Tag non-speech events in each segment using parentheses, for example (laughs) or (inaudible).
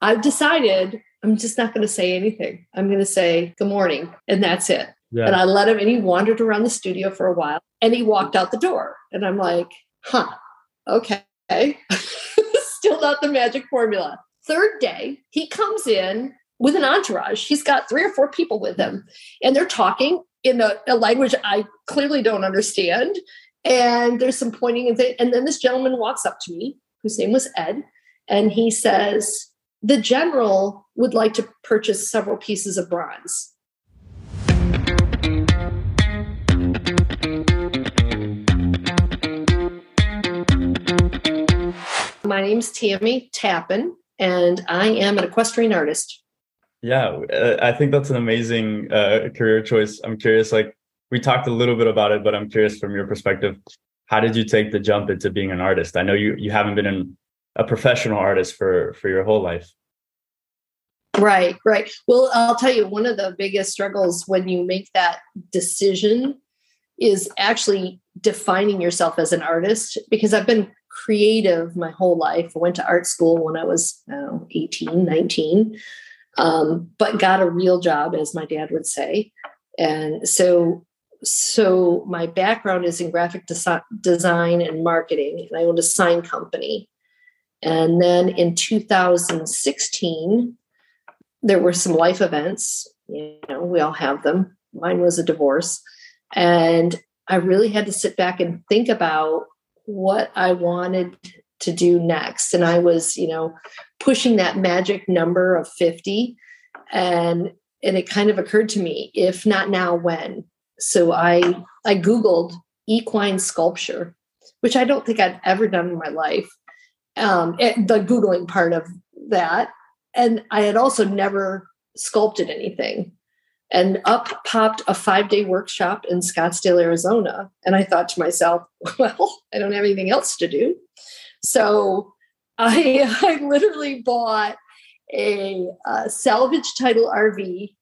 I've decided I'm just not going to say anything. I'm going to say good morning, and that's it. Yeah. And I let him, and he wandered around the studio for a while, and he walked out the door. And I'm like, huh, okay. (laughs) Still not the magic formula. Third day, he comes in with an entourage. He's got three or four people with him, and they're talking in a, a language I clearly don't understand. And there's some pointing, and, th- and then this gentleman walks up to me, whose name was Ed, and he says, The general would like to purchase several pieces of bronze. My name's Tammy Tappan, and I am an equestrian artist. Yeah, uh, I think that's an amazing uh, career choice. I'm curious, like we talked a little bit about it, but I'm curious from your perspective, how did you take the jump into being an artist? I know you you haven't been an, a professional artist for for your whole life. Right, right. Well, I'll tell you, one of the biggest struggles when you make that decision is actually defining yourself as an artist because I've been creative my whole life. I went to art school when I was know, 18, 19 um, but got a real job, as my dad would say. And so, so my background is in graphic desi- design and marketing, and I owned a sign company. And then in 2016, there were some life events. You know, we all have them. Mine was a divorce. And I really had to sit back and think about what I wanted to do next. And I was, you know, pushing that magic number of 50. And and it kind of occurred to me, if not now, when? So I I Googled equine sculpture, which I don't think I'd ever done in my life. Um, the Googling part of that. And I had also never sculpted anything. And up popped a five day workshop in Scottsdale, Arizona. And I thought to myself, (laughs) well, I don't have anything else to do. So I, (laughs) I literally bought a, a salvage title RV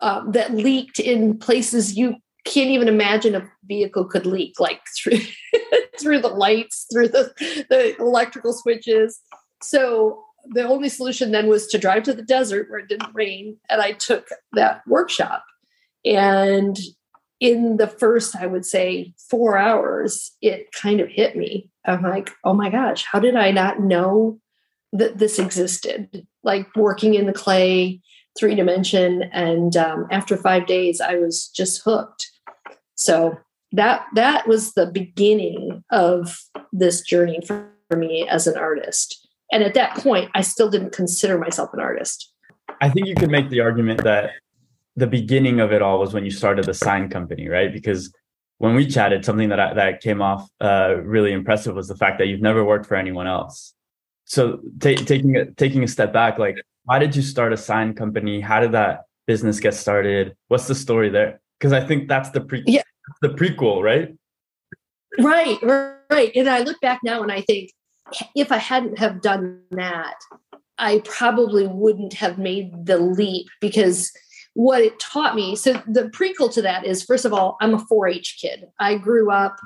um, that leaked in places you can't even imagine a vehicle could leak, like through (laughs) through the lights, through the, the electrical switches. So the only solution then was to drive to the desert where it didn't rain, and I took that workshop. And in the first, I would say, four hours, it kind of hit me. I'm like, oh my gosh, how did I not know that this existed? Like working in the clay, three dimension, and um, after five days, I was just hooked. So that that was the beginning of this journey for, for me as an artist. And at that point, I still didn't consider myself an artist. I think you could make the argument that the beginning of it all was when you started the sign company, right? Because when we chatted, something that I, that came off uh, really impressive was the fact that you've never worked for anyone else. So t- taking a, taking a step back, like why did you start a sign company? How did that business get started? What's the story there? Because I think that's the pre yeah. the prequel, right? Right, right. And I look back now and I think if I hadn't have done that, I probably wouldn't have made the leap because what it taught me so the prequel to that is first of all i'm a 4-h kid i grew up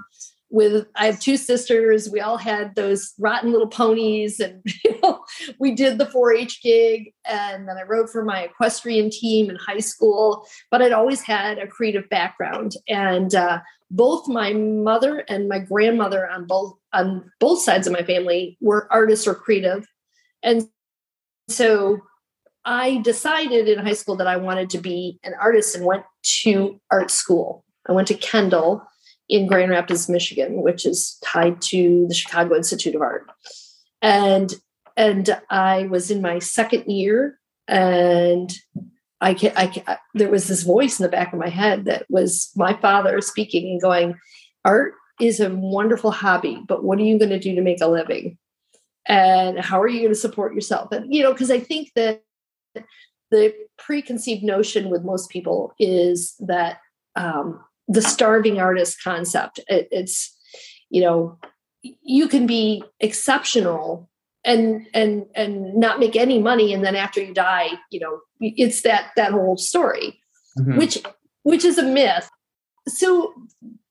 with i have two sisters we all had those rotten little ponies and (laughs) you know, we did the 4-h gig and then i rode for my equestrian team in high school but i'd always had a creative background and uh, both my mother and my grandmother on both on both sides of my family were artists or creative and so I decided in high school that I wanted to be an artist and went to art school. I went to Kendall in Grand Rapids, Michigan, which is tied to the Chicago Institute of Art. And and I was in my second year and I, can, I, can, there was this voice in the back of my head that was my father speaking and going, art is a wonderful hobby, but what are you going to do to make a living? And how are you going to support yourself? And, you know, because I think that the preconceived notion with most people is that um, the starving artist concept. It, it's you know you can be exceptional and and and not make any money, and then after you die, you know it's that that whole story, mm-hmm. which which is a myth. So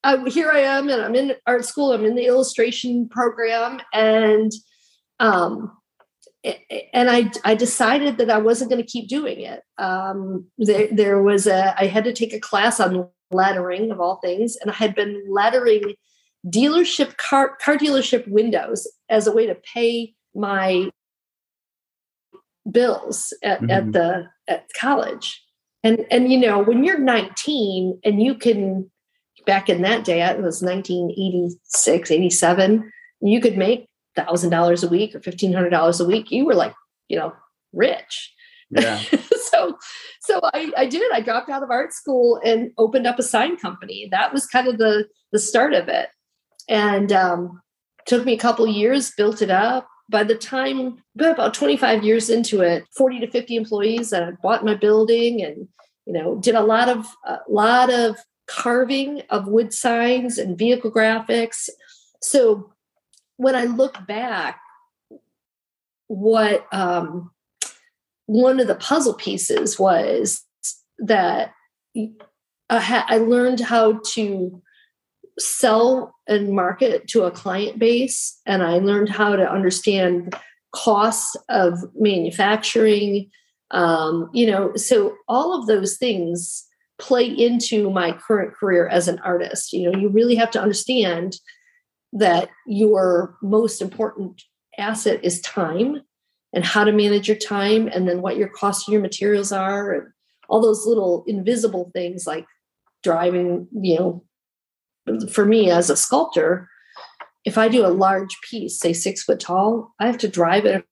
uh, here I am, and I'm in art school. I'm in the illustration program, and um, and I, I decided that I wasn't going to keep doing it. Um, there, there was a, I had to take a class on lettering of all things, and I had been lettering dealership car, car dealership windows as a way to pay my bills at, mm-hmm. at the at college. And and you know, when you're 19 and you can back in that day, it was 1986, 87, you could make thousand dollars a week or fifteen hundred dollars a week, you were like, you know, rich. Yeah. (laughs) so so I, I did. I dropped out of art school and opened up a sign company. That was kind of the the start of it. And um, took me a couple years, built it up. By the time about 25 years into it, 40 to 50 employees, and I bought my building and you know did a lot of a lot of carving of wood signs and vehicle graphics. So when I look back, what um, one of the puzzle pieces was that I, ha- I learned how to sell and market to a client base, and I learned how to understand costs of manufacturing. Um, you know, so all of those things play into my current career as an artist. You know, you really have to understand that your most important asset is time and how to manage your time and then what your cost of your materials are and all those little invisible things like driving you know for me as a sculptor if i do a large piece say six foot tall i have to drive it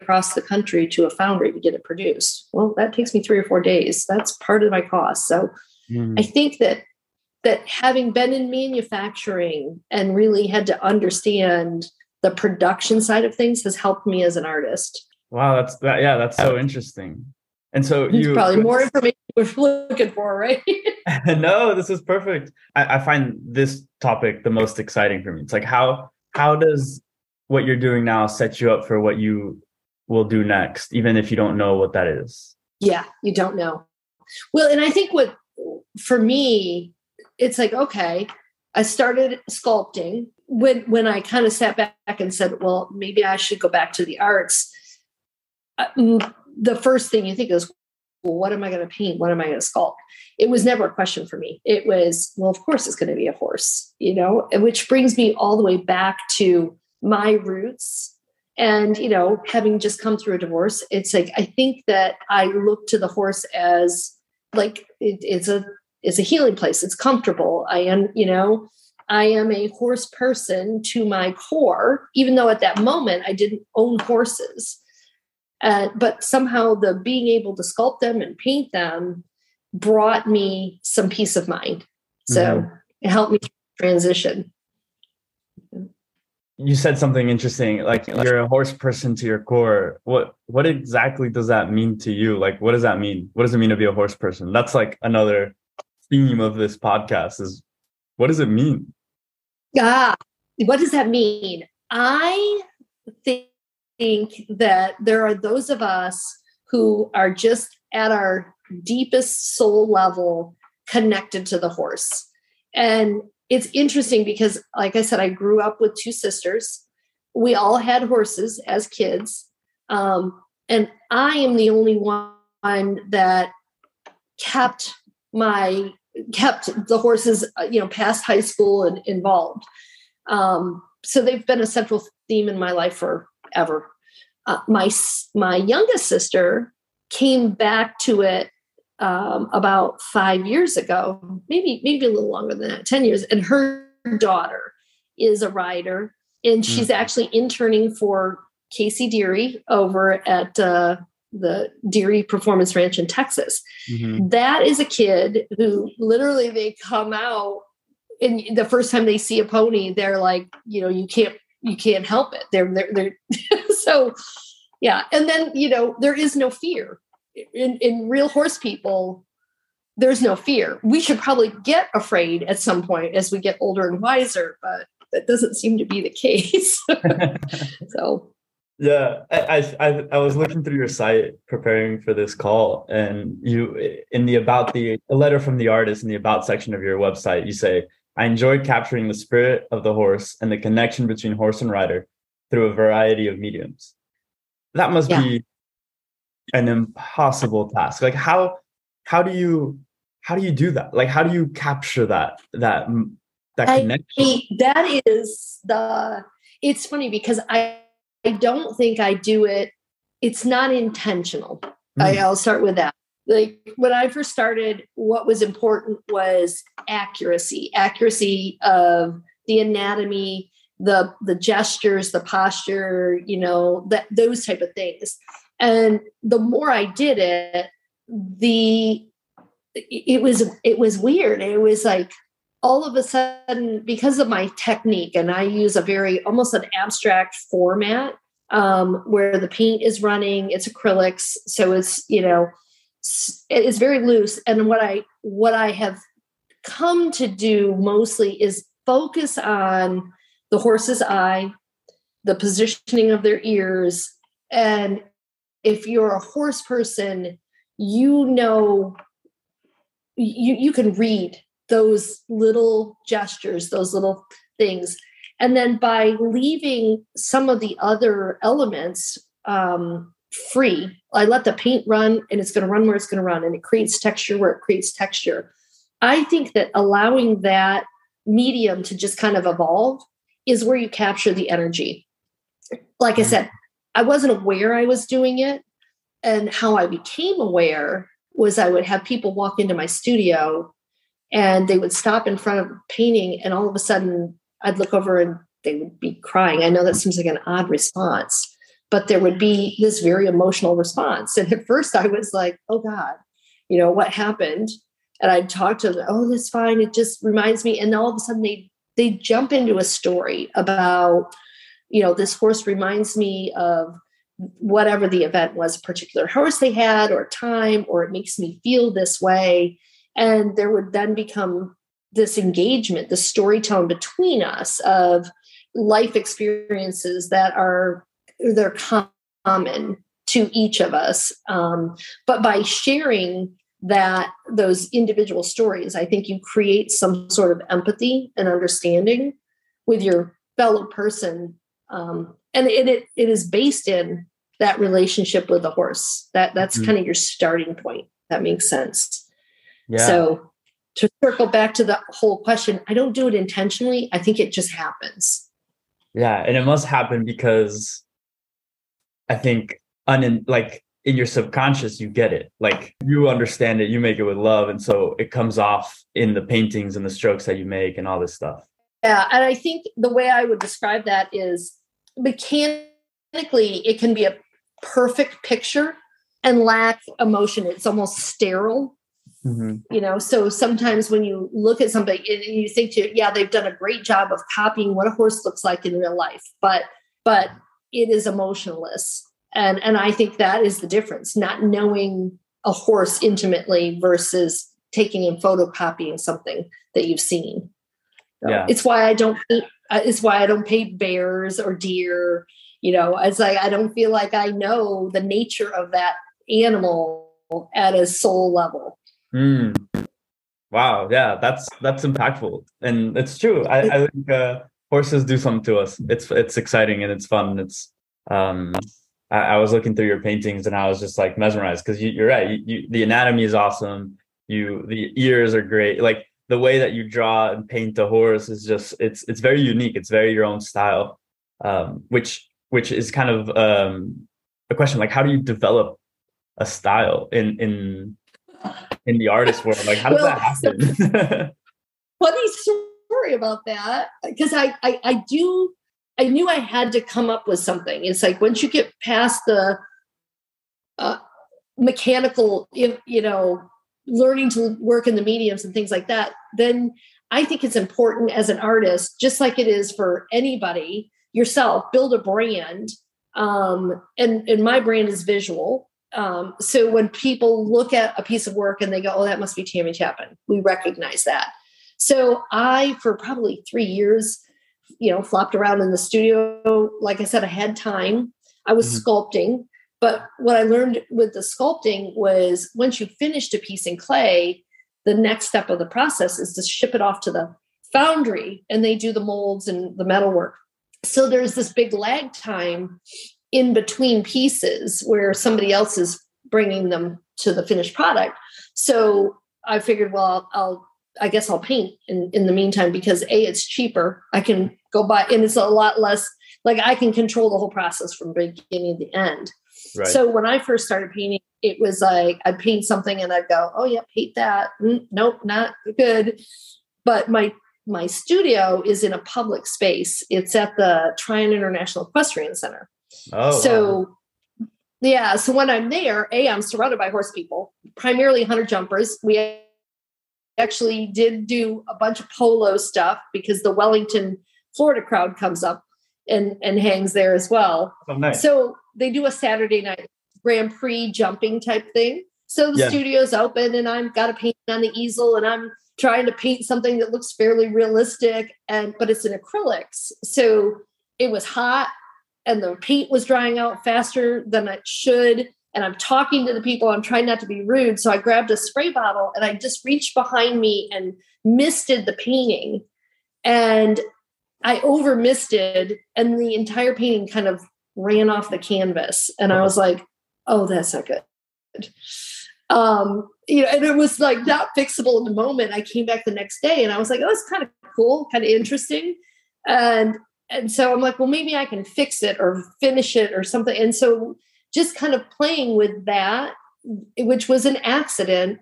across the country to a foundry to get it produced well that takes me three or four days that's part of my cost so mm. i think that that having been in manufacturing and really had to understand the production side of things has helped me as an artist. Wow, that's that. Yeah, that's so interesting. And so you probably (laughs) more information we're looking for, right? (laughs) (laughs) no, this is perfect. I, I find this topic the most exciting for me. It's like how how does what you're doing now set you up for what you will do next, even if you don't know what that is? Yeah, you don't know. Well, and I think what for me it's like okay i started sculpting when when i kind of sat back and said well maybe i should go back to the arts uh, the first thing you think is well what am i going to paint what am i going to sculpt it was never a question for me it was well of course it's going to be a horse you know which brings me all the way back to my roots and you know having just come through a divorce it's like i think that i look to the horse as like it, it's a is a healing place. It's comfortable. I am, you know, I am a horse person to my core, even though at that moment I didn't own horses. Uh, but somehow the being able to sculpt them and paint them brought me some peace of mind. So mm-hmm. it helped me transition. You said something interesting, like you're a horse person to your core. What what exactly does that mean to you? Like, what does that mean? What does it mean to be a horse person? That's like another theme of this podcast is what does it mean? Ah, what does that mean? I think that there are those of us who are just at our deepest soul level connected to the horse. And it's interesting because, like I said, I grew up with two sisters. We all had horses as kids. Um, and I am the only one that kept my kept the horses, uh, you know, past high school and involved. Um, so they've been a central theme in my life forever. Uh, my my youngest sister came back to it um, about five years ago, maybe maybe a little longer than that, ten years. And her daughter is a rider, and she's mm. actually interning for Casey Deary over at uh, the Deary Performance Ranch in Texas. Mm-hmm. That is a kid who literally they come out and the first time they see a pony, they're like, you know, you can't you can't help it. They're they're, they're (laughs) so yeah. And then you know there is no fear in in real horse people. There's no fear. We should probably get afraid at some point as we get older and wiser, but that doesn't seem to be the (laughs) case. (laughs) so yeah, I, I I was looking through your site preparing for this call, and you in the about the a letter from the artist in the about section of your website, you say, "I enjoyed capturing the spirit of the horse and the connection between horse and rider through a variety of mediums." that must yeah. be an impossible task. Like how how do you how do you do that? Like how do you capture that that that I, connection? that is the it's funny because I I don't think I do it. It's not intentional. Mm. I, I'll start with that. Like when I first started, what was important was accuracy, accuracy of the anatomy, the the gestures, the posture, you know, that those type of things. And the more I did it, the it was it was weird. It was like all of a sudden because of my technique and i use a very almost an abstract format um, where the paint is running it's acrylics so it's you know it's very loose and what i what i have come to do mostly is focus on the horse's eye the positioning of their ears and if you're a horse person you know you you can read those little gestures, those little things. And then by leaving some of the other elements um, free, I let the paint run and it's going to run where it's going to run and it creates texture where it creates texture. I think that allowing that medium to just kind of evolve is where you capture the energy. Like I mm-hmm. said, I wasn't aware I was doing it. And how I became aware was I would have people walk into my studio and they would stop in front of a painting and all of a sudden i'd look over and they would be crying i know that seems like an odd response but there would be this very emotional response. And at first i was like oh god you know what happened? And i'd talk to them oh that's fine. It just reminds me. And all of a sudden they they jump into a story about you know this horse reminds me of whatever the event was a particular horse they had or time or it makes me feel this way. And there would then become this engagement, the storytelling between us of life experiences that are they're common to each of us. Um, but by sharing that those individual stories, I think you create some sort of empathy and understanding with your fellow person. Um, and it, it, it is based in that relationship with the horse. That that's mm-hmm. kind of your starting point. That makes sense. Yeah. So to circle back to the whole question, I don't do it intentionally. I think it just happens. Yeah, and it must happen because I think un like in your subconscious you get it. Like you understand it, you make it with love and so it comes off in the paintings and the strokes that you make and all this stuff. Yeah, and I think the way I would describe that is mechanically it can be a perfect picture and lack emotion. It's almost sterile Mm-hmm. You know, so sometimes when you look at somebody and you think to, yeah, they've done a great job of copying what a horse looks like in real life, but but it is emotionless. And and I think that is the difference, not knowing a horse intimately versus taking and photocopying something that you've seen. So yeah. It's why I don't paint, uh, it's why I don't paint bears or deer. You know, it's like I don't feel like I know the nature of that animal at a soul level. Mm. Wow. Yeah, that's that's impactful, and it's true. I, I think uh, horses do something to us. It's it's exciting and it's fun. It's um, I, I was looking through your paintings and I was just like mesmerized because you, are right. You, you, the anatomy is awesome. You the ears are great. Like the way that you draw and paint the horse is just it's it's very unique. It's very your own style, um, which which is kind of um, a question like how do you develop a style in in in the artist world? Like, how does well, that happen? (laughs) funny story about that because I, I I do I knew I had to come up with something. It's like once you get past the uh, mechanical, you know, learning to work in the mediums and things like that, then I think it's important as an artist, just like it is for anybody yourself, build a brand. Um, and and my brand is visual. Um, so when people look at a piece of work and they go, oh, that must be Tammy Tappan, we recognize that. So I, for probably three years, you know, flopped around in the studio. Like I said, I had time. I was mm-hmm. sculpting. But what I learned with the sculpting was once you finished a piece in clay, the next step of the process is to ship it off to the foundry and they do the molds and the metal work. So there's this big lag time in between pieces where somebody else is bringing them to the finished product. So I figured, well, I'll, I'll I guess I'll paint in, in the meantime because a it's cheaper. I can go buy and it's a lot less like I can control the whole process from beginning to end. Right. So when I first started painting, it was like I'd paint something and I'd go, oh yeah, paint that. Mm, nope, not good. But my my studio is in a public space. It's at the Tryon International Equestrian Center. Oh, so wow. yeah. So when I'm there, a I'm surrounded by horse people, primarily hunter jumpers. We actually did do a bunch of polo stuff because the Wellington, Florida crowd comes up and and hangs there as well. Oh, nice. So they do a Saturday night Grand Prix jumping type thing. So the yeah. studio's open and I've got a paint on the easel and I'm trying to paint something that looks fairly realistic and but it's in acrylics. So it was hot and the paint was drying out faster than it should. And I'm talking to the people. I'm trying not to be rude. So I grabbed a spray bottle and I just reached behind me and misted the painting. And I over misted, and the entire painting kind of ran off the canvas. And I was like, oh, that's not good. Um, you know, and it was like not fixable in the moment. I came back the next day and I was like, oh, it's kind of cool, kind of interesting. And and so I'm like, well, maybe I can fix it or finish it or something. And so just kind of playing with that, which was an accident,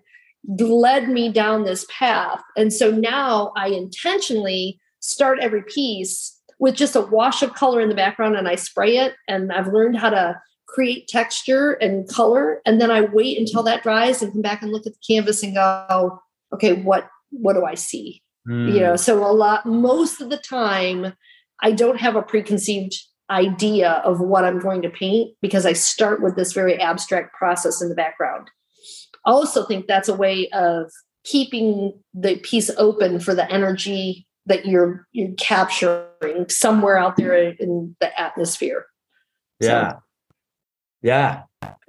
led me down this path. And so now I intentionally start every piece with just a wash of color in the background and I spray it. And I've learned how to create texture and color. And then I wait until that dries and come back and look at the canvas and go, okay, what what do I see? Mm. You know, so a lot most of the time I don't have a preconceived idea of what I'm going to paint because I start with this very abstract process in the background. I also think that's a way of keeping the piece open for the energy that you're you're capturing somewhere out there in the atmosphere. Yeah. So. Yeah.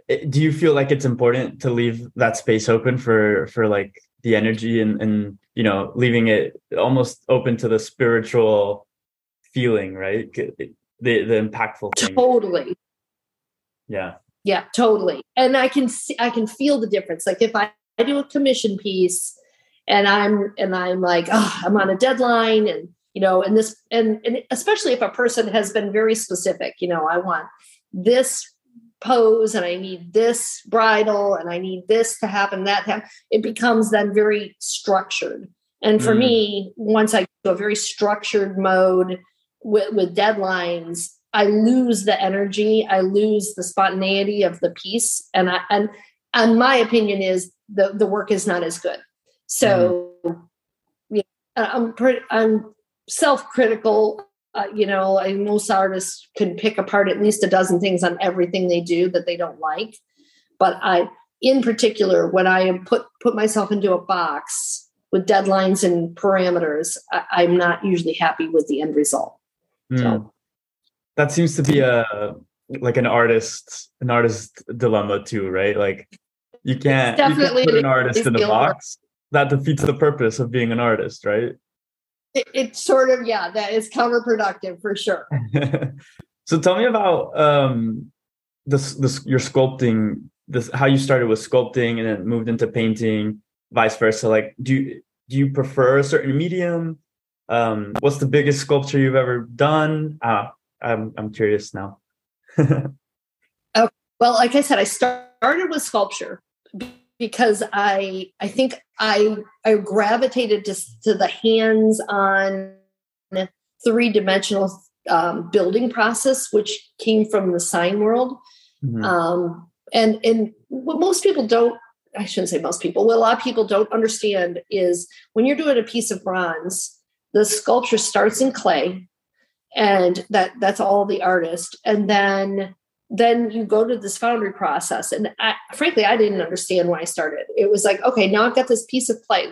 Eh, do you feel like it's important to leave that space open for for like the energy and and you know leaving it almost open to the spiritual feeling, right? The the impactful thing. Totally. Yeah. Yeah, totally. And I can see I can feel the difference. Like if I, I do a commission piece and I'm and I'm like, oh, I'm on a deadline and you know, and this and, and especially if a person has been very specific, you know, I want this pose and I need this bridle and I need this to happen, that to happen, it becomes then very structured. And for mm. me, once I go a very structured mode with, with deadlines, I lose the energy, I lose the spontaneity of the piece. And I and and my opinion is the, the work is not as good. So mm. yeah, I'm pretty I'm self-critical. Uh, you know, I, most artists can pick apart at least a dozen things on everything they do that they don't like. But I, in particular, when I put put myself into a box with deadlines and parameters, I, am not usually happy with the end result. Mm. So that seems to be a like an artist an artist dilemma too, right? Like you can't, definitely you can put an artist in a box. That defeats the purpose of being an artist, right? It, it's sort of yeah, that is counterproductive for sure. (laughs) so tell me about um this this your sculpting this how you started with sculpting and then moved into painting vice versa like do you do you prefer a certain medium um, what's the biggest sculpture you've ever done? Uh, I'm I'm curious now. (laughs) oh, well, like I said, I started with sculpture because I I think I I gravitated to, to the hands-on three dimensional um, building process, which came from the sign world. Mm-hmm. Um, and and what most people don't I shouldn't say most people, what a lot of people don't understand is when you're doing a piece of bronze, the sculpture starts in clay and that that's all the artist. And then then you go to this foundry process. And I, frankly i didn't understand when i started. It was like okay now i've got this piece of clay.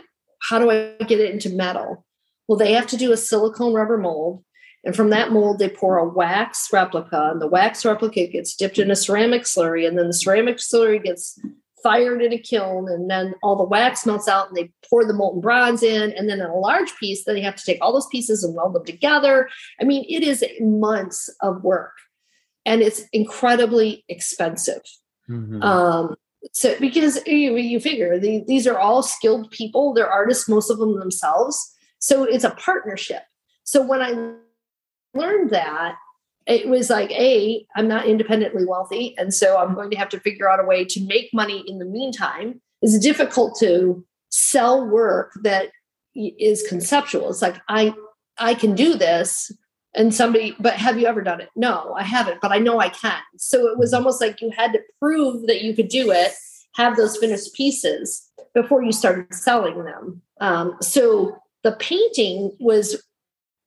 How do i get it into metal? Well they have to do a silicone rubber mold. And from that mold they pour a wax replica. And the wax replica gets dipped in a ceramic slurry. And then the ceramic slurry gets fired in a kiln and then all the wax melts out and they pour the molten bronze in and then in a large piece then they have to take all those pieces and weld them together i mean it is months of work and it's incredibly expensive. Mm-hmm. Um, so because you, you figure the, these are all skilled people, they're artists, most of them themselves. So it's a partnership. So when I learned that, it was like, A, I'm not independently wealthy. And so I'm going to have to figure out a way to make money in the meantime. It's difficult to sell work that is conceptual. It's like, I I can do this. And somebody, but have you ever done it? No, I haven't, but I know I can. So it was almost like you had to prove that you could do it, have those finished pieces before you started selling them. Um, so the painting was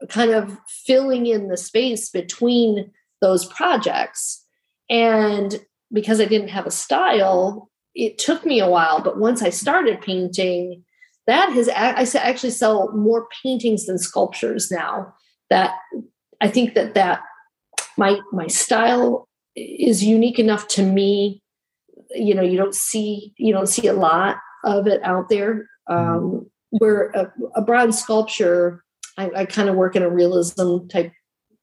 kind of filling in the space between those projects. And because I didn't have a style, it took me a while. But once I started painting, that has I actually sell more paintings than sculptures now. That I think that that my my style is unique enough to me. You know, you don't see you don't see a lot of it out there. Mm-hmm. Um, where a, a bronze sculpture I, I kind of work in a realism type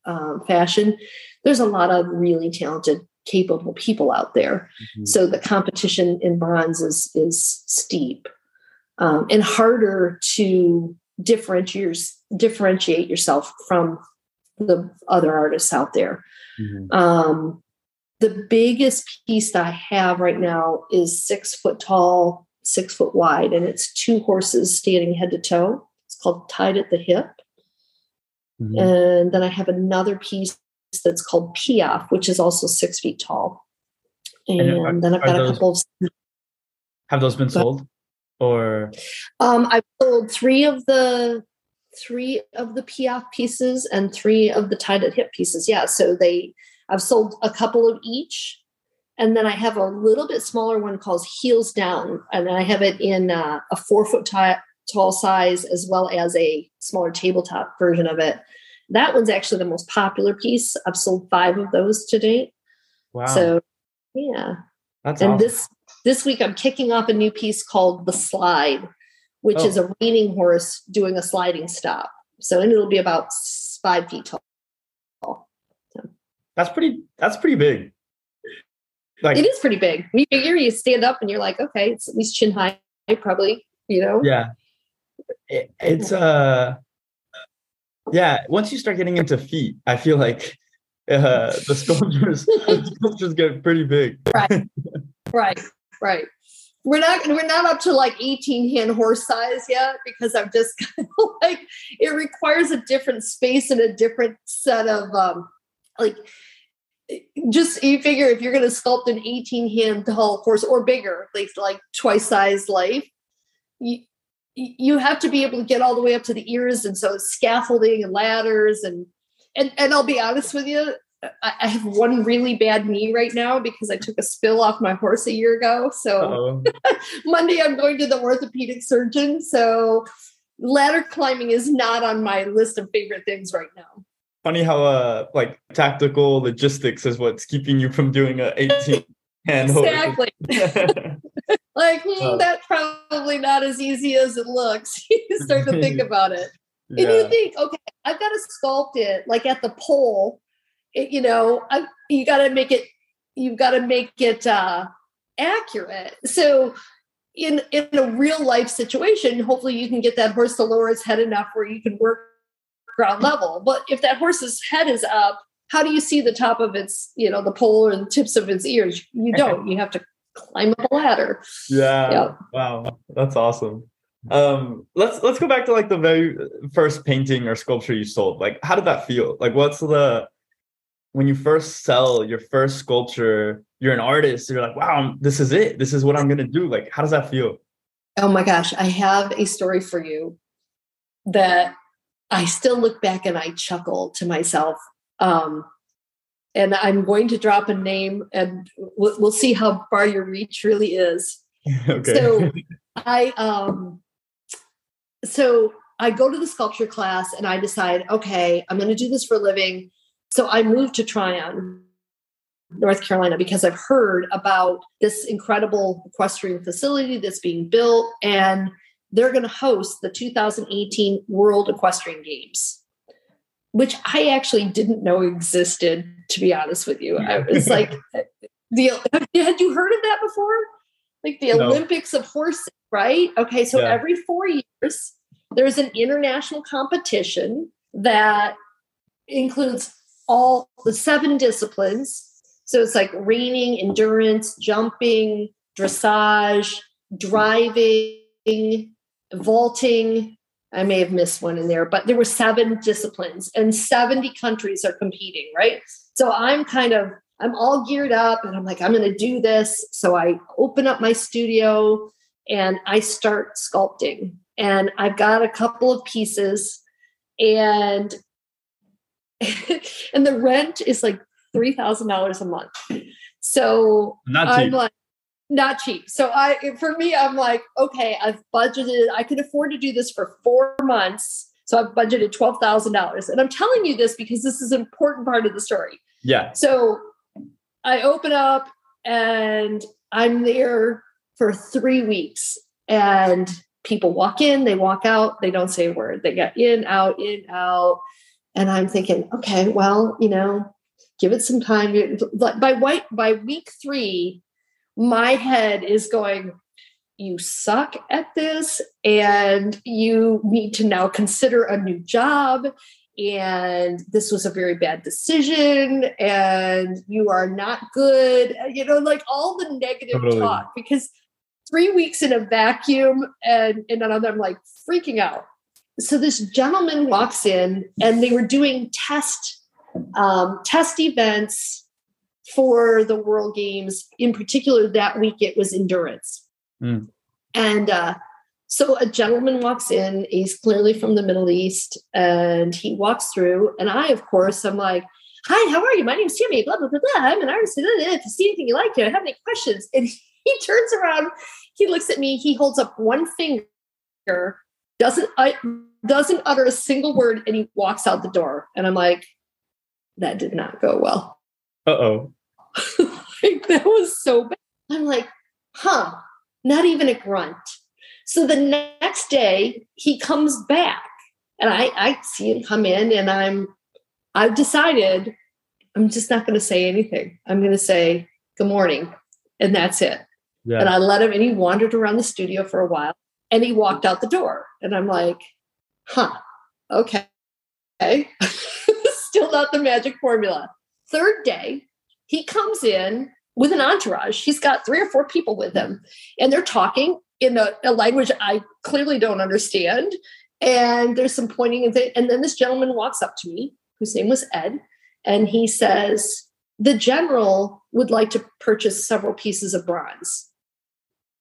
um, fashion. There's a lot of really talented, capable people out there. Mm-hmm. So the competition in bronze is is steep um, and harder to differentiate differentiate yourself from the other artists out there. Mm-hmm. Um, the biggest piece that I have right now is six foot tall, six foot wide, and it's two horses standing head to toe. It's called Tied at the Hip. Mm-hmm. And then I have another piece that's called Piaf, which is also six feet tall. And, and then I've got those, a couple of. Have those been sold? Or um, I've sold three of the three of the Piaf pieces and three of the tied at hip pieces. Yeah. So they I've sold a couple of each. And then I have a little bit smaller one called Heels Down. And I have it in uh, a four foot t- tall size as well as a smaller tabletop version of it. That one's actually the most popular piece. I've sold five of those to date. Wow. So yeah. That's and awesome. this this week I'm kicking off a new piece called The Slide, which oh. is a reining horse doing a sliding stop. So and it'll be about five feet tall. So. That's pretty that's pretty big. Like it is pretty big. You figure you stand up and you're like, okay, it's at least chin high, probably, you know? Yeah it, it's uh yeah once you start getting into feet i feel like uh the sculptures (laughs) the sculptures get pretty big. Right. Right. Right. We're not we're not up to like 18 hand horse size yet because i'm just (laughs) kind of like it requires a different space and a different set of um like just you figure if you're going to sculpt an 18 hand tall horse or bigger like like twice size life you, you have to be able to get all the way up to the ears and so scaffolding and ladders and and and I'll be honest with you I have one really bad knee right now because I took a spill off my horse a year ago. So (laughs) Monday I'm going to the orthopedic surgeon. So ladder climbing is not on my list of favorite things right now. Funny how uh like tactical logistics is what's keeping you from doing a 18 hand exactly. (laughs) (laughs) like hmm, uh, that's probably not as easy as it looks. (laughs) You start to think (laughs) about it. Yeah. and you think okay i've got to sculpt it like at the poll. It, you know I, you got to make it you've got to make it uh accurate. So in in a real life situation hopefully you can get that horse to lower its head enough where you can work ground level. But if that horse's head is up how do you see the top of its you know the poll or the tips of its ears? You don't. You have to climb up a ladder. Yeah. yeah. Wow. That's awesome. Um, let's let's go back to like the very first painting or sculpture you sold. Like, how did that feel? Like, what's the when you first sell your first sculpture? You're an artist. You're like, wow, this is it. This is what I'm gonna do. Like, how does that feel? Oh my gosh, I have a story for you that I still look back and I chuckle to myself. Um, and I'm going to drop a name and we'll, we'll see how far your reach really is. (laughs) okay. So I um so I go to the sculpture class and I decide, okay, I'm going to do this for a living. So I moved to Tryon, North Carolina, because I've heard about this incredible equestrian facility that's being built, and they're going to host the 2018 World Equestrian Games, which I actually didn't know existed to be honest with you. I was like, (laughs) the (laughs) had you heard of that before? Like the no. Olympics of horses, right? Okay, so yeah. every four years there's an international competition that includes all the seven disciplines. So it's like reining, endurance, jumping, dressage, driving, vaulting. I may have missed one in there, but there were seven disciplines and 70 countries are competing, right? So I'm kind of I'm all geared up and I'm like I'm going to do this. So I open up my studio and I start sculpting. And I've got a couple of pieces and (laughs) and the rent is like $3,000 a month. So Not I'm like not cheap. So I for me I'm like okay, I've budgeted I can afford to do this for 4 months. So I've budgeted $12,000. And I'm telling you this because this is an important part of the story. Yeah. So I open up and I'm there for 3 weeks and people walk in, they walk out, they don't say a word. They get in, out, in, out. And I'm thinking, okay, well, you know, give it some time. By white by week three, my head is going, you suck at this and you need to now consider a new job and this was a very bad decision and you are not good you know like all the negative totally. talk because three weeks in a vacuum and and i'm like freaking out so this gentleman walks in and they were doing test um, test events for the World Games. In particular, that week it was endurance. Mm. And uh, so a gentleman walks in, he's clearly from the Middle East, and he walks through. And I, of course, I'm like, Hi, how are you? My name's Tammy, blah, blah, blah, blah. I'm an artist. If you see anything you like, you have any questions? And (laughs) he turns around, he looks at me, he holds up one finger, doesn't I doesn't utter a single word, and he walks out the door. And I'm like, that did not go well. Uh oh. (laughs) like, that was so bad. I'm like, huh, not even a grunt. So the next day he comes back and I, I see him come in and I'm, I've decided I'm just not going to say anything. I'm going to say good morning and that's it. Yeah. And I let him and he wandered around the studio for a while and he walked out the door. And I'm like, huh, okay. (laughs) Still not the magic formula. Third day, he comes in with an entourage. He's got three or four people with him, and they're talking in a, a language I clearly don't understand. And there's some pointing, and, th- and then this gentleman walks up to me, whose name was Ed, and he says, The general would like to purchase several pieces of bronze.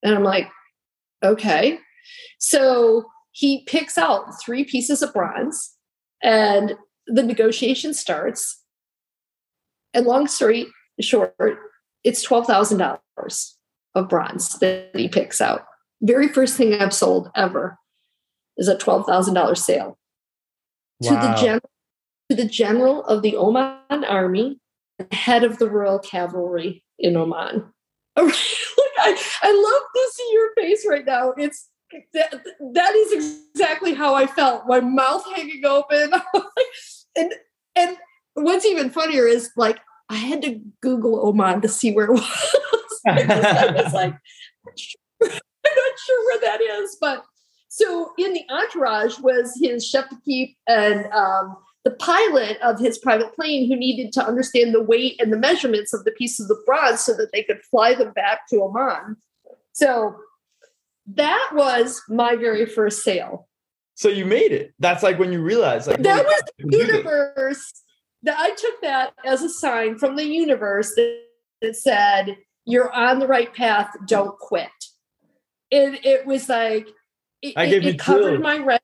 And I'm like, Okay. So he picks out three pieces of bronze, and the negotiation starts. And long story short, it's $12,000 of bronze that he picks out. Very first thing I've sold ever is a $12,000 sale wow. to the general to the general of the Oman army, head of the Royal Cavalry in Oman. (laughs) I, I love to see your face right now. It's that, that is exactly how I felt. My mouth hanging open. (laughs) and and what's even funnier is like I had to Google Oman to see where it was. (laughs) I was like, I'm not sure where But so in the entourage was his chef d'equipe and um, the pilot of his private plane who needed to understand the weight and the measurements of the pieces of bronze so that they could fly them back to Oman. So that was my very first sale. So you made it. That's like when you realize like that was the universe that I took that as a sign from the universe that, that said, You're on the right path, don't quit. It it was like it, I gave it, it covered my rent.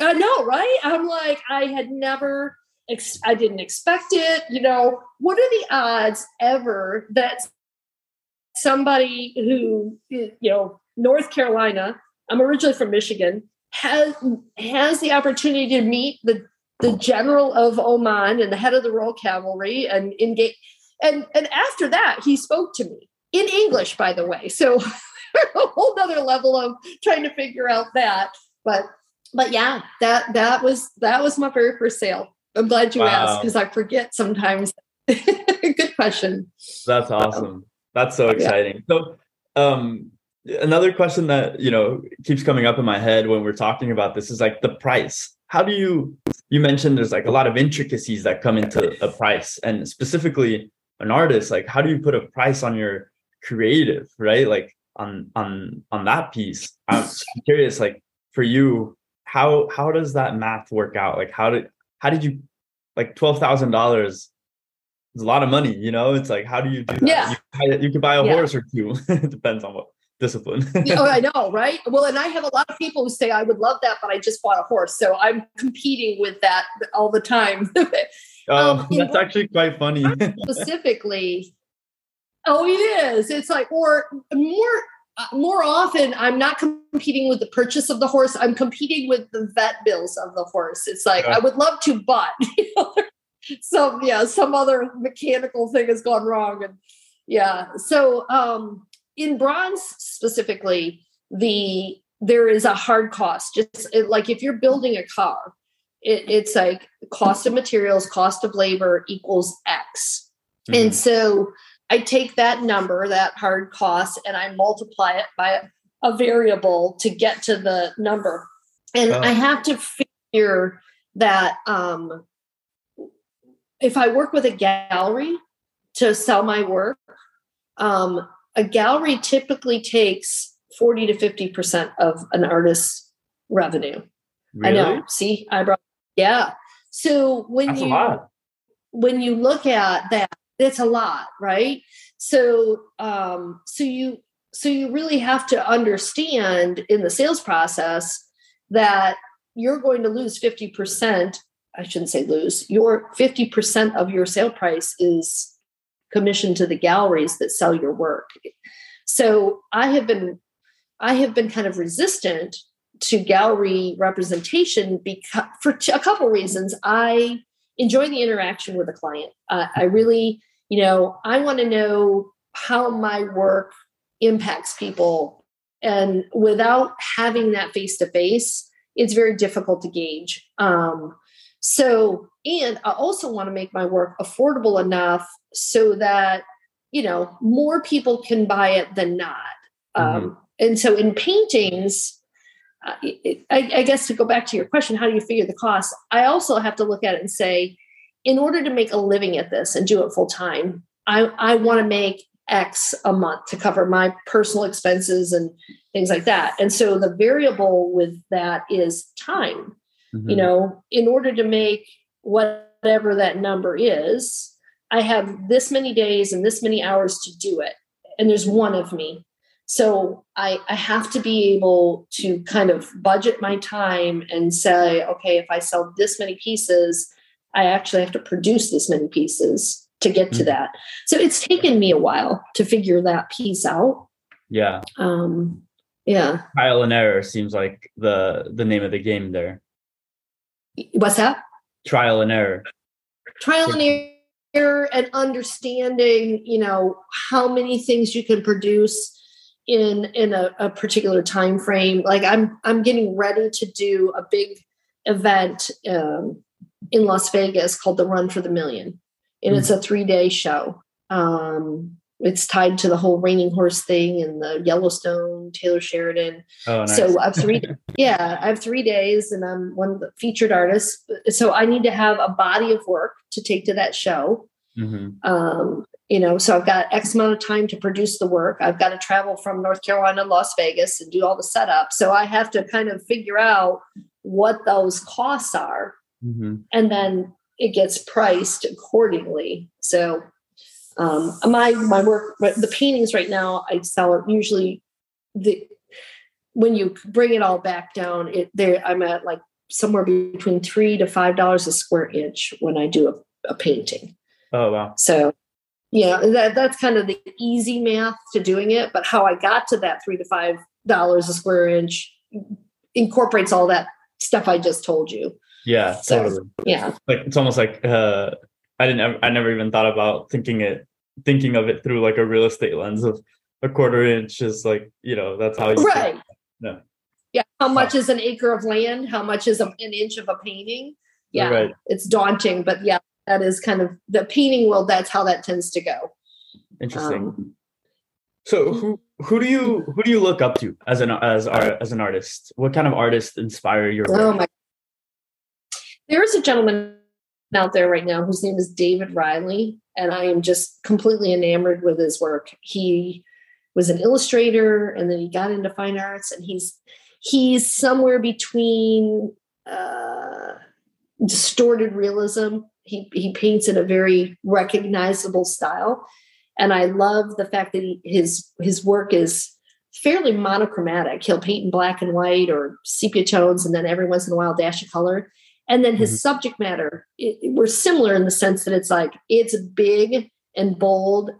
I know, right? I'm like, I had never ex- I didn't expect it. You know, what are the odds ever that somebody who you know, North Carolina, I'm originally from Michigan, has has the opportunity to meet the the general of Oman and the head of the Royal Cavalry and engage. And, and after that, he spoke to me in English, by the way. So (laughs) (laughs) a whole other level of trying to figure out that. But but yeah, that that was that was my very first sale. I'm glad you wow. asked because I forget sometimes. (laughs) Good question. That's awesome. That's so exciting. Yeah. So, um, another question that you know keeps coming up in my head when we're talking about this is like the price. How do you? You mentioned there's like a lot of intricacies that come into a price, and specifically an artist. Like, how do you put a price on your creative, right? Like on on on that piece. I'm (laughs) curious, like for you, how how does that math work out? Like, how did how did you like twelve thousand dollars? It's a lot of money, you know. It's like, how do you do that? Yeah. You, you could buy a yeah. horse or two. (laughs) it depends on what discipline. oh, I (laughs) know, right? Well, and I have a lot of people who say I would love that, but I just bought a horse, so I'm competing with that all the time. oh, um, that's actually quite funny. specifically, oh, it is. It's like, or more uh, more often i'm not competing with the purchase of the horse i'm competing with the vet bills of the horse it's like yeah. i would love to but (laughs) you know, some yeah some other mechanical thing has gone wrong and yeah so um in bronze specifically the there is a hard cost just it, like if you're building a car it, it's like cost of materials cost of labor equals x mm-hmm. and so I take that number, that hard cost, and I multiply it by a variable to get to the number. And oh. I have to figure that um, if I work with a gallery to sell my work, um, a gallery typically takes 40 to 50% of an artist's revenue. Really? I know. See, I brought, yeah. So when That's you, when you look at that, it's a lot right? So um so you so you really have to understand in the sales process that you're going to lose 50% i shouldn't say lose your 50% of your sale price is commission to the galleries that sell your work. So i have been i have been kind of resistant to gallery representation because for a couple reasons. I enjoy the interaction with the client. Uh, I really, you know, I want to know how my work impacts people. And without having that face to face, it's very difficult to gauge. Um, so, and I also want to make my work affordable enough so that, you know, more people can buy it than not. Mm-hmm. Um, and so in paintings, I, I, guess to go back to your question, how do you figure the cost? I also have to look at it and say, in order to make a living at this and do it full time, I, I want to make X a month to cover my personal expenses and things like that. And so the variable with that is time. Mm-hmm. You know, in order to make whatever that number is, I have this many days and this many hours to do it. And there's one of me. So I, I have to be able to kind of budget my time and say, okay, if I sell this many pieces, I actually have to produce this many pieces to get mm-hmm. to that. So it's taken me a while to figure that piece out. Yeah. Um, yeah. Trial and error seems like the the name of the game there. What's that? Trial and error. Trial and error and understanding, you know, how many things you can produce in in a, a particular time frame like i'm i'm getting ready to do a big event um, in las vegas called the run for the million. And mm it's a three day show. Um, it's tied to the whole reining horse thing and the yellowstone taylor sheridan. Oh, nice. so i've three yeah i have three days and i'm one of the featured artists. So i need to have a body of work to take to that show. Mm-hmm. um, you know so i've got x amount of time to produce the work. I've got to travel from north carolina to las vegas and do all the setup. So i have to kind of figure out what those costs are mm-hmm. and then it gets priced accordingly so um, my my work the paintings right now i sell it usually the when you bring it all back down it there i'm at like somewhere between three to five dollars a square inch when i do a, a painting oh wow so yeah, that that's kind of the easy math to doing it. But how I got to that three to five dollars a square inch incorporates all that stuff I just told you. Yeah, so, totally. Yeah, like it's almost like uh, I didn't. I never even thought about thinking it, thinking of it through like a real estate lens of a quarter inch is like you know that's how you right. Yeah. Yeah. How much is an acre of land? How much is a, an inch of a painting? Yeah, right. it's daunting, but yeah, that is kind of the painting world. That's how that tends to go. Interesting. Um, so who who do you who do you look up to as an as as an artist? What kind of artists inspire your work? Oh my there's a gentleman out there right now whose name is David Riley, and I am just completely enamored with his work. He was an illustrator and then he got into fine arts and he's he's somewhere between uh, distorted realism. He he paints in a very recognizable style, and I love the fact that he, his his work is fairly monochromatic. He'll paint in black and white or sepia tones, and then every once in a while dash of color. And then his mm-hmm. subject matter, it, we're similar in the sense that it's like it's big and bold,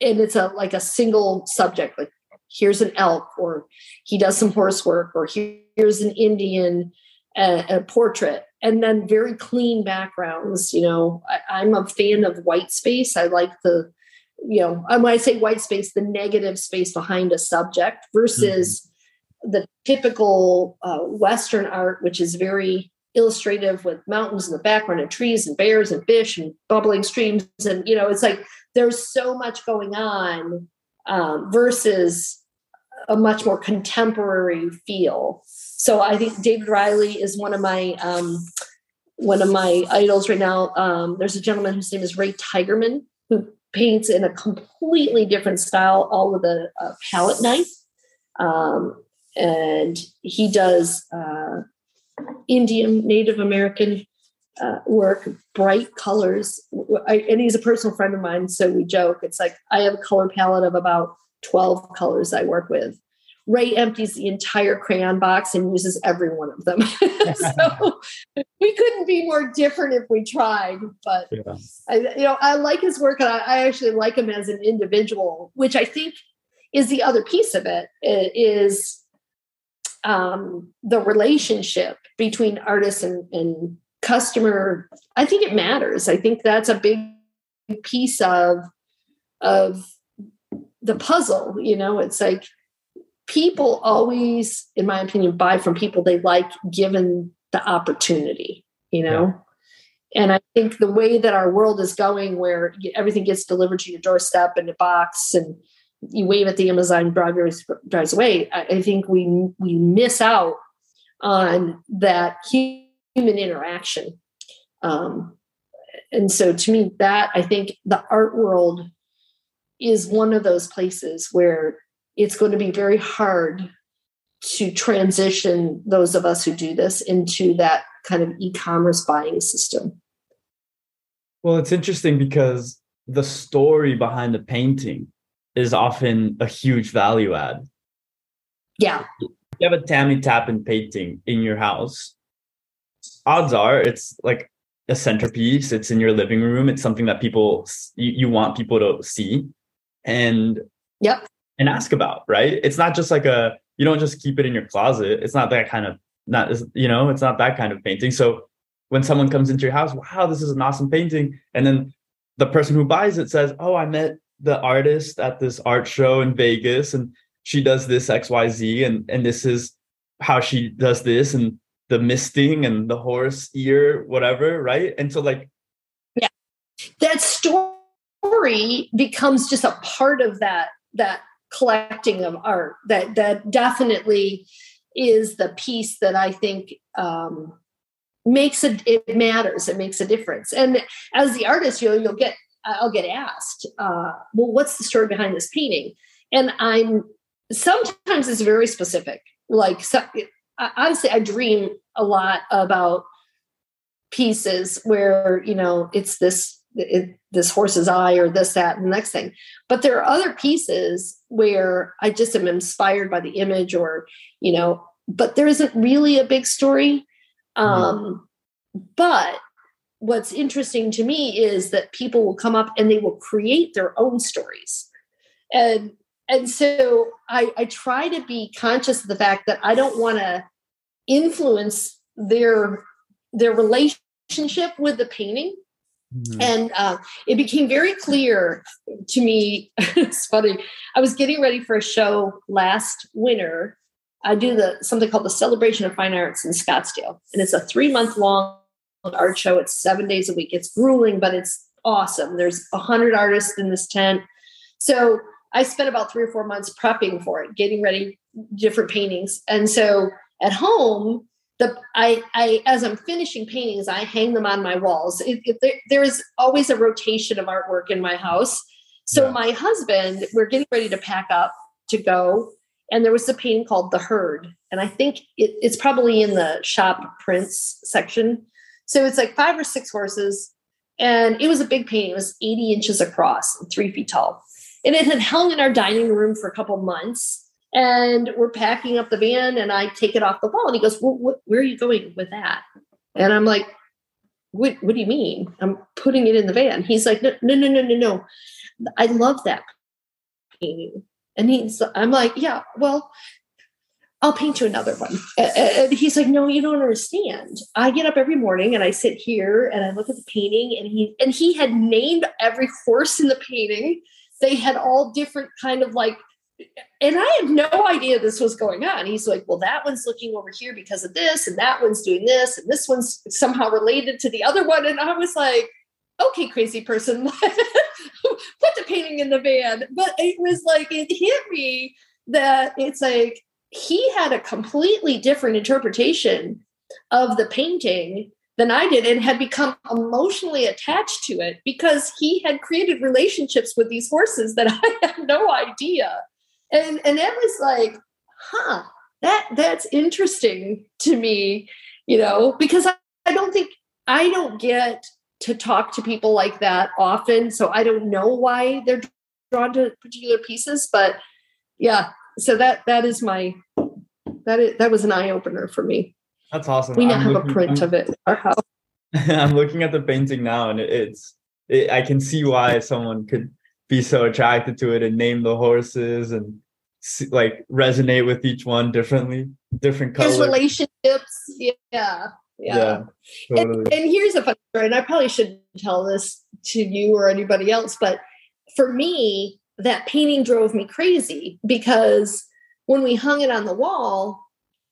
and it's a like a single subject. Like here's an elk, or he does some horse work, or here's an Indian uh, a portrait, and then very clean backgrounds. You know, I, I'm a fan of white space. I like the you know, when I say white space, the negative space behind a subject versus mm-hmm. the typical uh, Western art, which is very illustrative with mountains in the background and trees and bears and fish and bubbling streams. And you know it's like there's so much going on um, versus a much more contemporary feel. So i think david riley is one of my um, one of my idols right now. Um, there's a gentleman whose name is ray tigerman who paints in a completely different style all with a, a palette knife. Um, and he does uh, Indian, Native American uh, work, bright colors. I, and he's a personal friend of mine, so we joke. It's like I have a color palette of about 12 colors I work with. Ray empties the entire crayon box and uses every one of them. (laughs) so (laughs) we couldn't be more different if we tried. But yeah. I, you know, I like his work, and I, I actually like him as an individual, which I think is the other piece of it. it is um, the relationship between artist and, and customer i think it matters. I think that's a big piece of of the puzzle you know? It's like people always in my opinion buy from people they like given the opportunity you know? Yeah. and i think the way that our world is going where everything gets delivered to your doorstep in a box and you wave at the amazon driver drives away I, think we we miss out on that human interaction. Um, and so to me, that I think the art world is one of those places where it's going to be very hard to transition those of us who do this into that kind of e-commerce buying system. Well, it's interesting because the story behind the painting is often a huge value add. Yeah you have a Tammy Tappan painting in your house, odds are it's like a centerpiece. It's in your living room. It's something that people you, you want people to see and yep and ask about, right? It's not just like a you don't just keep it in your closet. It's not that kind of not you know, it's not that kind of painting. So when someone comes into your house, wow, this is an awesome painting. And then the person who buys it says, Oh, I met the artist at this art show in Vegas and she does this xyz and and this is how she does this and the misting and the horse ear whatever right? And so like yeah. That story becomes just a part of that that collecting of art that that definitely is the piece that i think um makes it it matters it makes a difference. And as the artist you'll you'll get i'll get asked uh well what's the story behind this painting? And i'm sometimes it's very specific. Like, so, honestly, I dream a lot about pieces where you know it's this it, this horse's eye or this that and the next thing. But there are other pieces where i just am inspired by the image or you know but there isn't really a big story. Um but what's interesting to me is that people will come up and they will create their own stories and and so I, I try to be conscious of the fact that I don't want to influence their their relationship with the painting. Mm-hmm. And uh, it became very clear to me. (laughs) it's funny. I was getting ready for a show last winter. I do the something called the Celebration of Fine Arts in Scottsdale, and it's a three month long art show. It's seven days a week. It's grueling, but it's awesome. There's a hundred artists in this tent. So I spent about three or four months prepping for it, getting ready different paintings. And so at home, the I, I as I'm finishing paintings, I hang them on my walls. It, it, there, there is always a rotation of artwork in my house. So yeah. my husband, we're getting ready to pack up to go, and there was a painting called The Herd, and I think it, it's probably in the shop prints section. So it's like five or six horses, and it was a big painting. It was 80 inches across, three feet tall, and it had hung in our dining room for a couple months and we're packing up the van and I take it off the wall. And he goes, well, wh- where are you going with that? And I'm like, what, what do you mean? I'm putting it in the van. He's like, no, no, no, no, no, no. I love that painting. And he's, I'm like, yeah, well, I'll paint you another one. And he's like, no, you don't understand. I get up every morning and I sit here and I look at the painting and he, and he had named every horse in the painting. They had all different kind of like and I had no idea this was going on. He's like, well, that one's looking over here because of this, and that one's doing this, and this one's somehow related to the other one. And I was like, okay, crazy person, (laughs) put the painting in the van. But it was like, it hit me that it's like he had a completely different interpretation of the painting than I did and had become emotionally attached to it because he had created relationships with these horses that (laughs) I had no idea. And and it was like huh that that's interesting to me you know because I, I don't think i don't get to talk to people like that often. So i don't know why they're drawn to particular pieces but yeah so that that is my that is that was an eye-opener for me that's awesome we now I'm have looking, a print I'm, of it our house (laughs) i'm looking at the painting now and it's it, i can see why someone could be so attracted to it and name the horses and like resonate with each one differently, different colors. His relationships, yeah, yeah. yeah totally. and, and here's a fun story, and I probably shouldn't tell this to you or anybody else, but for me, that painting drove me crazy because when we hung it on the wall,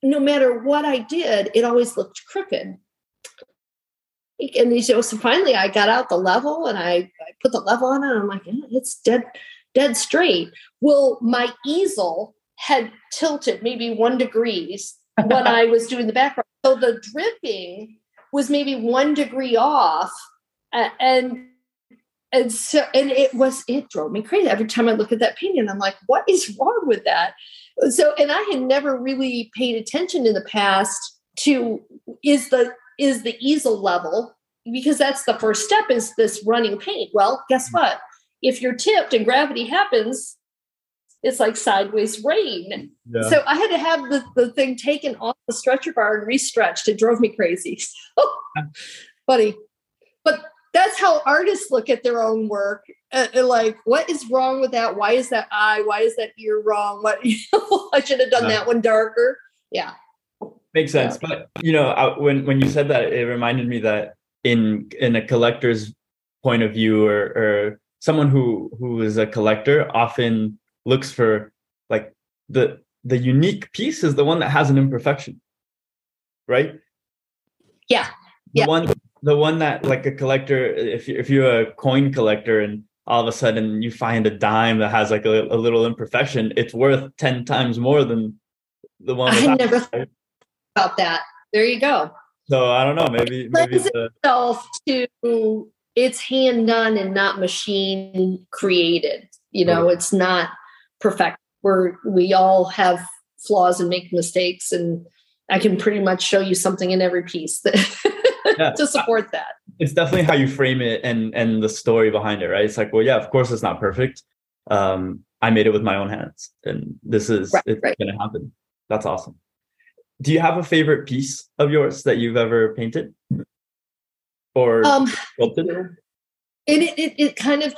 no matter what I did, it always looked crooked. And you know, so finally I got out the level and I, I put the level on it. And I'm like, yeah, it's dead dead straight. Well, my easel had tilted maybe one degrees when I was doing the background. So the dripping was maybe one degree off. and and so and it was it drove me crazy every time I look at that painting. I'm like, what is wrong with that? So and I had never really paid attention in the past to is the is the easel level because that's the first step is this running paint. Well, guess mm-hmm. what? if you're tipped and gravity happens, it's like sideways rain. Yeah. So I had to have the, the thing taken off the stretcher bar and restretched. It drove me crazy. (laughs) Funny. But that's how artists look at their own work. Uh, like, what is wrong with that? Why is that eye? Why is that ear wrong? What (laughs) I should have done yeah. that one darker. Yeah, makes sense. Yeah. But you know, I, when when you said that, it reminded me that in in a collector's point of view, or or someone who who is a collector often looks for like the the unique piece is the one that has an imperfection right yeah the yeah. one the one that like a collector if if you're a coin collector and all of a sudden you find a dime that has like a, a little imperfection it's worth 10 times more than the one i never thought about that there you go so i don't know maybe maybe the, itself to it's hand done and not machine created. You know, right. it's not perfect. We're we all have flaws and make mistakes, and I can pretty much show you something in every piece that yeah. (laughs) to support that. It's definitely how you frame it and and the story behind it, right? It's like, well, yeah, of course it's not perfect. Um, I made it with my own hands, and this is right, it's right. going to happen. That's awesome. Do you have a favorite piece of yours that you've ever painted? or um, sculpted? It, it it kind of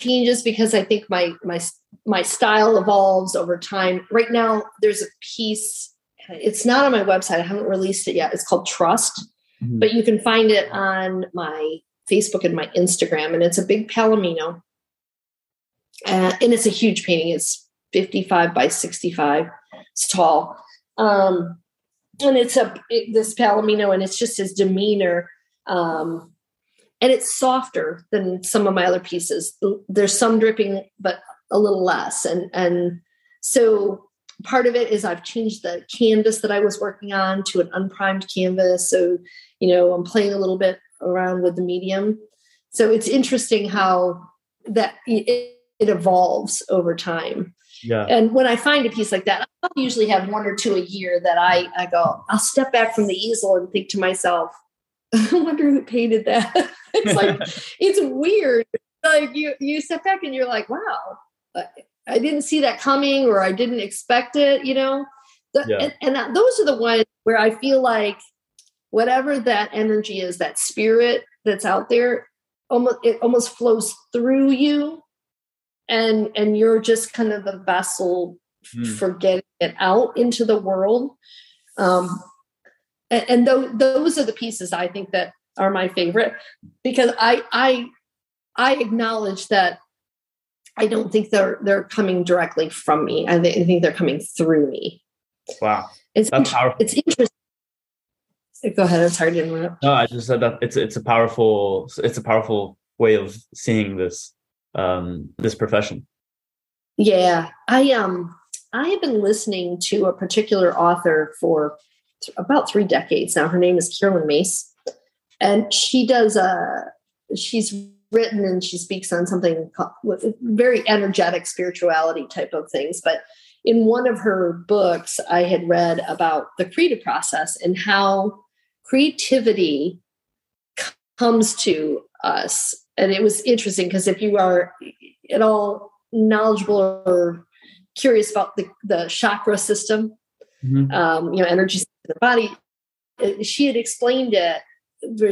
changes because I think my my my style evolves over time. Right now, there's a piece. It's not on my website. I haven't released it yet. It's called Trust, mm-hmm. but you can find it on my Facebook and my Instagram. And it's a big Palomino, uh, and it's a huge painting. It's 55 by 65. It's tall. Um, and it's a it, this Palomino, and it's just his demeanor. Um, and it's softer than some of my other pieces. There's some dripping, but a little less. And and so part of it is I've changed the canvas that I was working on to an unprimed canvas. So, you know, I'm playing a little bit around with the medium. So it's interesting how that it, it evolves over time. Yeah. And when I find a piece like that, I'll usually have one or two a year that I, I go, I'll step back from the easel and think to myself, (laughs) I wonder who painted that. (laughs) it's like, (laughs) it's weird. Like you, you step back and you're like, wow, I didn't see that coming or I didn't expect it, you know? The, yeah. and, and those are the ones where I feel like whatever that energy is, that spirit that's out there, almost it almost flows through you and and you're just kind of the vessel mm. for getting it out into the world um and, and th- those are the pieces i think that are my favorite because i i i acknowledge that i don't think they're they're coming directly from me i, th- I think they're coming through me wow it's That's powerful. it's interesting go ahead i'm sorry to interrupt no i just said that it's it's a powerful it's a powerful way of seeing this um, this profession? Yeah, I um I have been listening to a particular author for about three decades now. Her name is Caroline Myss, and she does a uh, she's written and she speaks on something with very energetic spirituality type of things. But in one of her books, I had read about the creative process and how creativity comes to us and it was interesting because if you are at all knowledgeable or curious about the, the chakra system, mm-hmm. um, you know, energy in the body, uh, she had explained it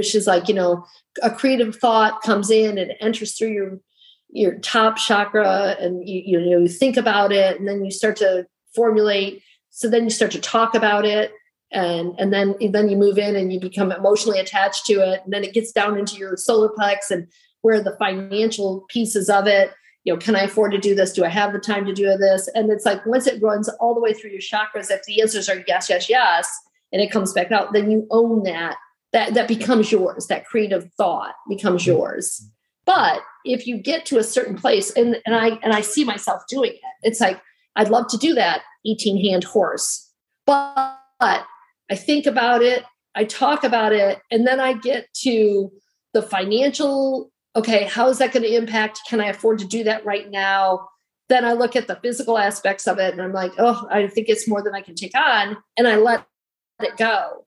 she's like, you know, a creative thought comes in and enters through your your top chakra and you, you know you think about it and then you start to formulate. So then you start to talk about it and and then then you move in and you become emotionally attached to it. And then it gets down into your solar plex and where the financial pieces of it you know can i afford to do this? Do i have the time to do this? And it's like once it runs all the way through your chakras if the answers are yes yes yes and it comes back out then you own that that that becomes yours that creative thought becomes mm-hmm. yours but if you get to a certain place and and i and i see myself doing it it's like i'd love to do that 18 hand horse but i think about it i talk about it and then i get to the financial okay, how is that going to impact? Can I afford to do that right now? Then I look at the physical aspects of it and I'm like, oh, I think it's more than I can take on. And I let it go.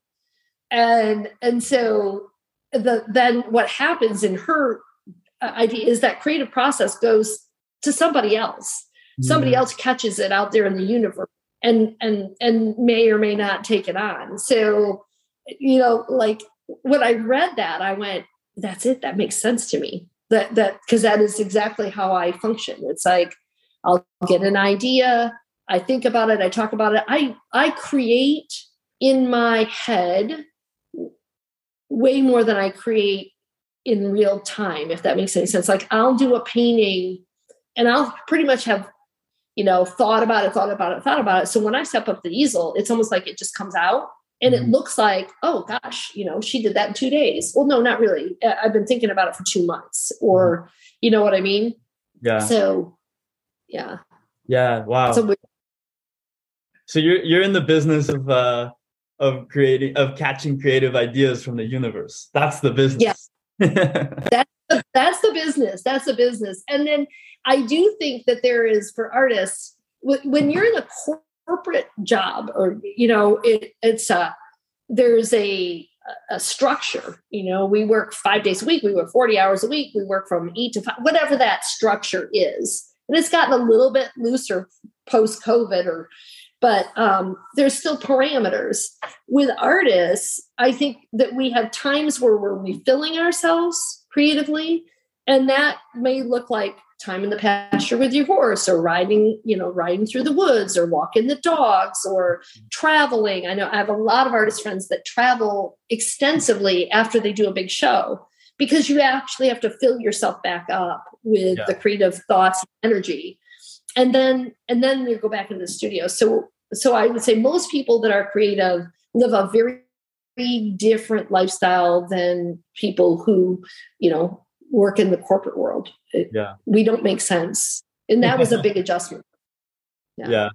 And and so the then what happens in her uh, idea is that creative process goes to somebody else. Somebody else catches it out there in the universe and and and may or may not take it on. So, you know, like when I read that, I went, that's it that makes sense to me that that because that is exactly how i function it's like i'll get an idea i think about it i talk about it i i create in my head way more than i create in real time if that makes any sense. Like i'll do a painting and i'll pretty much have you know thought about it thought about it thought about it. So when i step up the easel it's almost like it just comes out and it mm-hmm. looks like oh gosh you know she did that in two days. Well no not really. I've been thinking about it for two months or mm-hmm. you know what i mean? Yeah. So yeah. Yeah wow. So, we- so you're you're in the business of uh of creating of catching creative ideas from the universe. That's the business. Yeah. (laughs) That's the, that's the business. That's the business. And then i do think that there is for artists when you're in a corporate job or you know it, it's a there's a a structure you know we work five days a week we work 40 hours a week we work from eight to five whatever that structure is. And it's gotten a little bit looser post covid or but um, there's still parameters. With artists i think that we have times where we're refilling ourselves creatively and that may look like time in the pasture with your horse or riding you know riding through the woods or walking the dogs or traveling. I know i have a lot of artist friends that travel extensively after they do a big show because you actually have to fill yourself back up with yeah. the creative thoughts and energy and then and then you go back into the studio so so i would say most people that are creative live a very very different lifestyle than people who, you know, work in the corporate world. It, yeah. We don't make sense. And that was a (laughs) big adjustment. Yeah. yeah.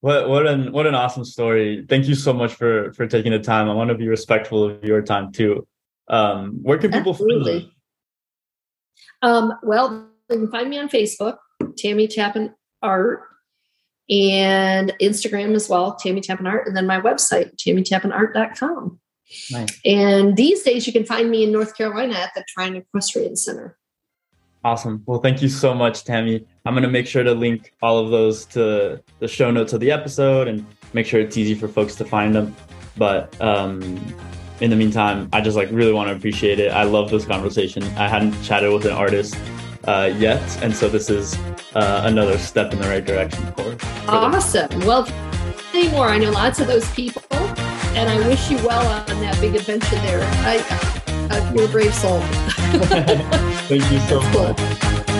What what an what an awesome story. Thank you so much for for taking the time. I want to be respectful of your time too. Um, where can people Absolutely. find you? Um, well, you can find me on Facebook, Tammy Tappan Art, and Instagram as well, Tammy Tappan Art, and then my website, tammytappanart.com. Nice. And these days, you can find me in North Carolina at the Tryon Equestrian Center. Awesome. Well, thank you so much, Tammy. I'm going to make sure to link all of those to the show notes of the episode and make sure it's easy for folks to find them. But um, in the meantime, I just like really want to appreciate it. I love this conversation. I hadn't chatted with an artist uh, yet, and so this is uh, another step in the right direction for. for awesome. Them. Well, more. I know lots of those people, and I wish you well on that big adventure there. I, uh, you're a brave soul. (laughs) Thank you so much. Cool.